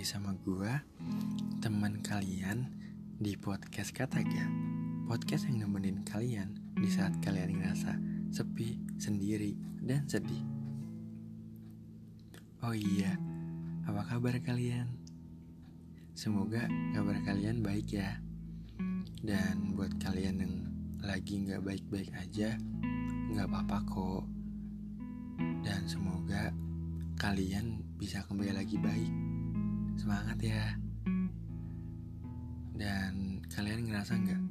lagi sama gua Teman kalian di podcast Kataga. Podcast yang nemenin kalian di saat kalian ngerasa sepi, sendiri, dan sedih. Oh iya, apa kabar kalian? Semoga kabar kalian baik ya. Dan buat kalian yang lagi nggak baik-baik aja nggak apa-apa kok. Dan semoga kalian bisa kembali lagi baik Semangat ya. Dan kalian ngerasa nggak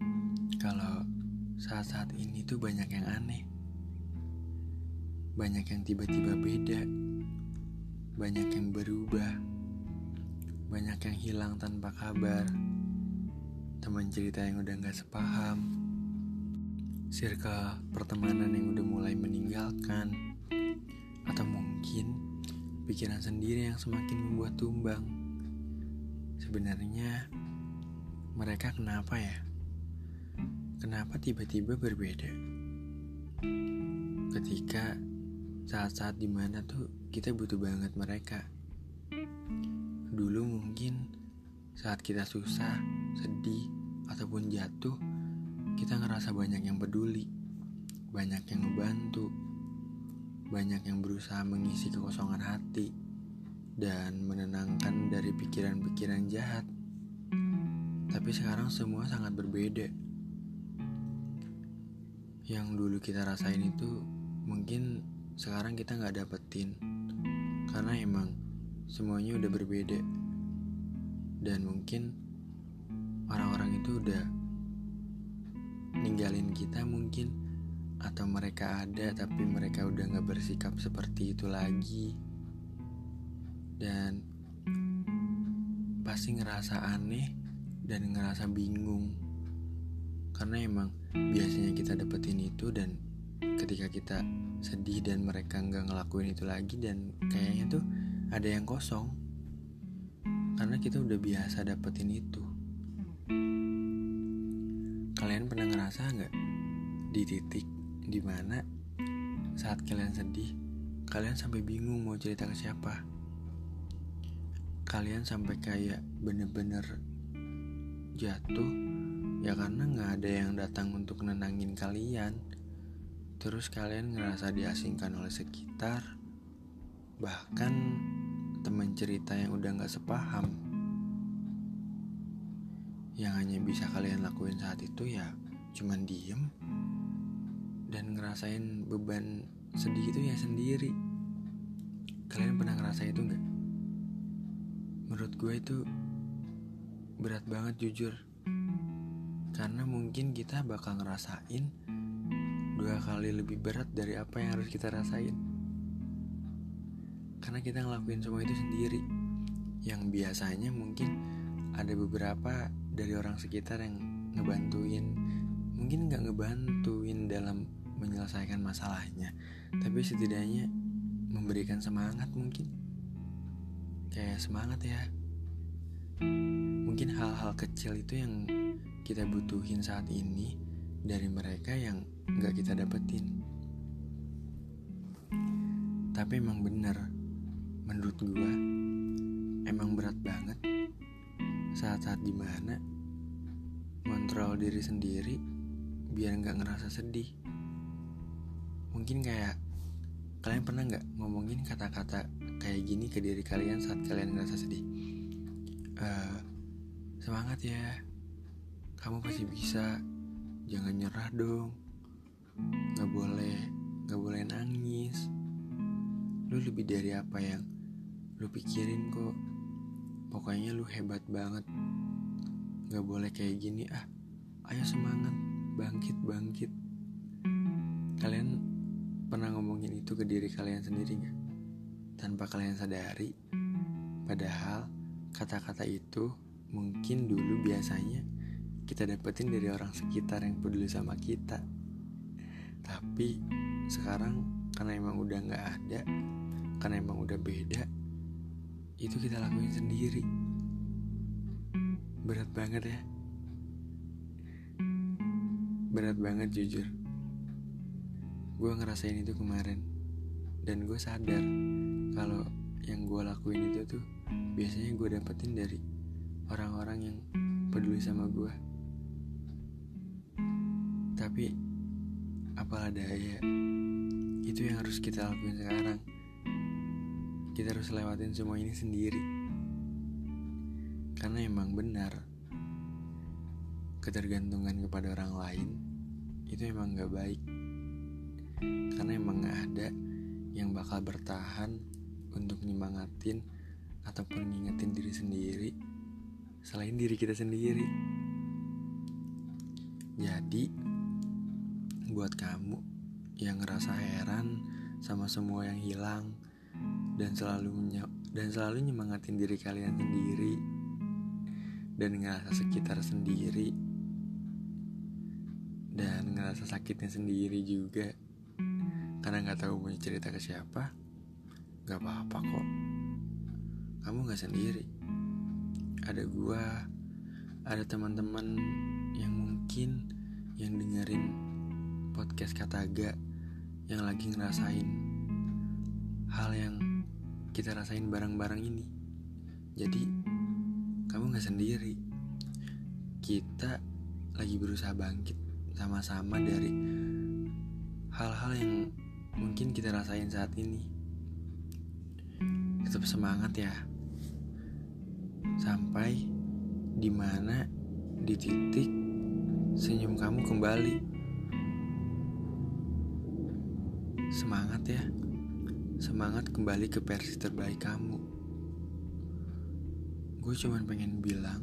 kalau saat-saat ini tuh banyak yang aneh, banyak yang tiba-tiba beda, banyak yang berubah, banyak yang hilang tanpa kabar, teman cerita yang udah nggak sepaham, circle pertemanan yang udah mulai meninggalkan, atau mungkin pikiran sendiri yang semakin membuat tumbang. Sebenarnya mereka kenapa ya? Kenapa tiba-tiba berbeda? Ketika saat-saat di mana tuh kita butuh banget mereka. Dulu mungkin saat kita susah, sedih, ataupun jatuh, kita ngerasa banyak yang peduli, banyak yang ngebantu, banyak yang berusaha mengisi kekosongan hati dan menenangkan dari pikiran-pikiran jahat. Tapi sekarang semua sangat berbeda. Yang dulu kita rasain itu mungkin sekarang kita nggak dapetin karena emang semuanya udah berbeda dan mungkin orang-orang itu udah ninggalin kita mungkin atau mereka ada tapi mereka udah nggak bersikap seperti itu lagi dan pasti ngerasa aneh dan ngerasa bingung. Karena emang biasanya kita dapetin itu dan ketika kita sedih dan mereka nggak ngelakuin itu lagi dan kayaknya tuh ada yang kosong. Karena kita udah biasa dapetin itu. Kalian pernah ngerasa nggak di titik di mana saat kalian sedih kalian sampai bingung mau cerita ke siapa kalian sampai kayak bener-bener jatuh ya karena nggak ada yang datang untuk nenangin kalian. Terus kalian ngerasa diasingkan oleh sekitar bahkan teman cerita yang udah nggak sepaham. Yang hanya bisa kalian lakuin saat itu ya cuman diem dan ngerasain beban sedih itu ya sendiri. Kalian pernah ngerasa itu nggak menurut gue itu berat banget jujur. Karena mungkin kita bakal ngerasain dua kali lebih berat dari apa yang harus kita rasain. Karena kita ngelakuin semua itu sendiri. Yang biasanya mungkin ada beberapa dari orang sekitar yang ngebantuin. Mungkin nggak ngebantuin dalam menyelesaikan masalahnya tapi setidaknya memberikan semangat mungkin kayak semangat ya. Mungkin hal-hal kecil itu yang kita butuhin saat ini dari mereka yang nggak kita dapetin. Tapi emang bener menurut gua emang berat banget. Saat-saat di mana kontrol diri sendiri biar nggak ngerasa sedih. Mungkin kayak kalian pernah nggak ngomongin kata-kata kayak gini ke diri kalian saat kalian ngerasa sedih. Uh, semangat ya. Kamu pasti bisa. Jangan nyerah dong. Nggak boleh nggak boleh nangis. Lu lebih dari apa yang lu pikirin kok. Pokoknya lu hebat banget. Nggak boleh kayak gini ah ayo semangat. Bangkit bangkit. Kalian pernah ngomongin itu ke diri kalian sendiri nggak tanpa kalian sadari. Padahal kata-kata itu mungkin dulu biasanya kita dapetin dari orang sekitar yang peduli sama kita. Tapi sekarang karena emang udah nggak ada, karena emang udah beda, itu kita lakuin sendiri. Berat banget ya. Berat banget jujur. Gue ngerasain itu kemarin dan gue sadar kalau yang gue lakuin itu tuh biasanya gue dapetin dari orang-orang yang peduli sama gue tapi apalah daya itu yang harus kita lakuin sekarang. Kita harus lewatin semua ini sendiri. Karena emang benar ketergantungan kepada orang lain itu emang gak baik. Karena emang gak ada yang bakal bertahan untuk nyemangatin ataupun ngingetin diri sendiri selain diri kita sendiri. Jadi, buat kamu yang ngerasa heran sama semua yang hilang dan selalu dan selalu nyemangatin diri kalian sendiri dan ngerasa sekitar sendiri dan ngerasa sakitnya sendiri juga karena nggak tahu mau cerita ke siapa nggak apa-apa kok. Kamu nggak sendiri. Ada gua ada teman-teman yang mungkin yang dengerin podcast Kataga yang lagi ngerasain hal yang kita rasain bareng-bareng ini. Jadi kamu nggak sendiri. Kita lagi berusaha bangkit sama-sama dari hal-hal yang mungkin kita rasain saat ini tetap semangat ya. Sampai di mana di titik senyum kamu kembali. Semangat ya. Semangat kembali ke versi terbaik kamu. Gue cuman pengen bilang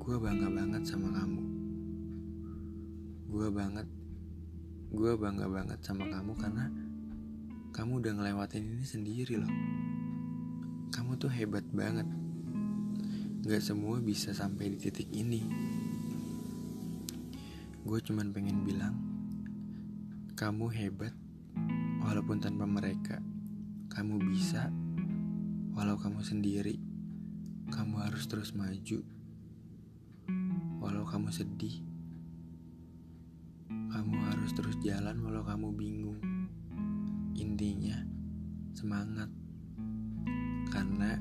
gue bangga banget sama kamu. Gue banget gue bangga banget sama kamu karena kamu udah ngelewatin ini sendiri loh kamu tuh hebat banget. Gak semua bisa sampai di titik ini. Gue cuman pengen bilang, kamu hebat walaupun tanpa mereka. Kamu bisa walau kamu sendiri. Kamu harus terus maju. Walau kamu sedih, kamu harus terus jalan walau kamu bingung. Intinya, semangat. Karena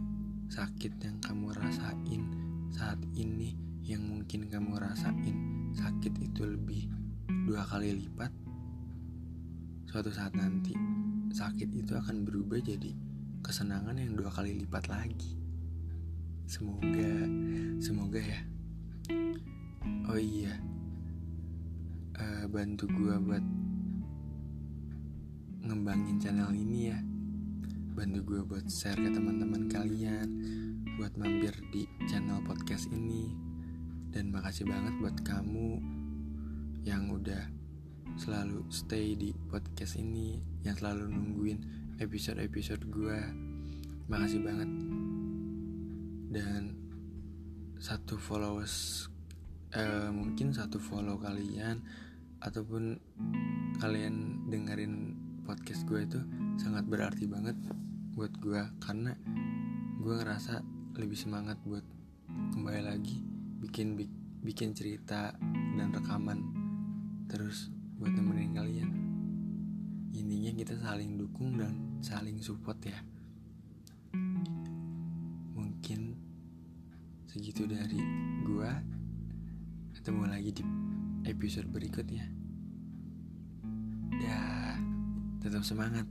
sakit yang kamu rasain saat ini yang mungkin kamu rasain sakit itu lebih dua kali lipat suatu saat nanti sakit itu akan berubah jadi kesenangan yang dua kali lipat lagi. Semoga semoga ya. Oh iya. Uh, bantu gua buat ngembangin channel ini ya. Bantu gue buat share ke teman-teman kalian buat mampir di channel podcast ini. Dan makasih banget buat kamu yang udah selalu stay di podcast ini yang selalu nungguin episode-episode gue. Makasih banget. Dan satu followers uh, mungkin satu follow kalian ataupun kalian dengerin podcast gue itu sangat berarti banget buat gue karena gue ngerasa lebih semangat buat kembali lagi bikin bikin cerita dan rekaman terus buat nemenin kalian. Intinya kita saling dukung dan saling support ya. Mungkin segitu dari gue ketemu lagi di episode berikutnya tetap semangat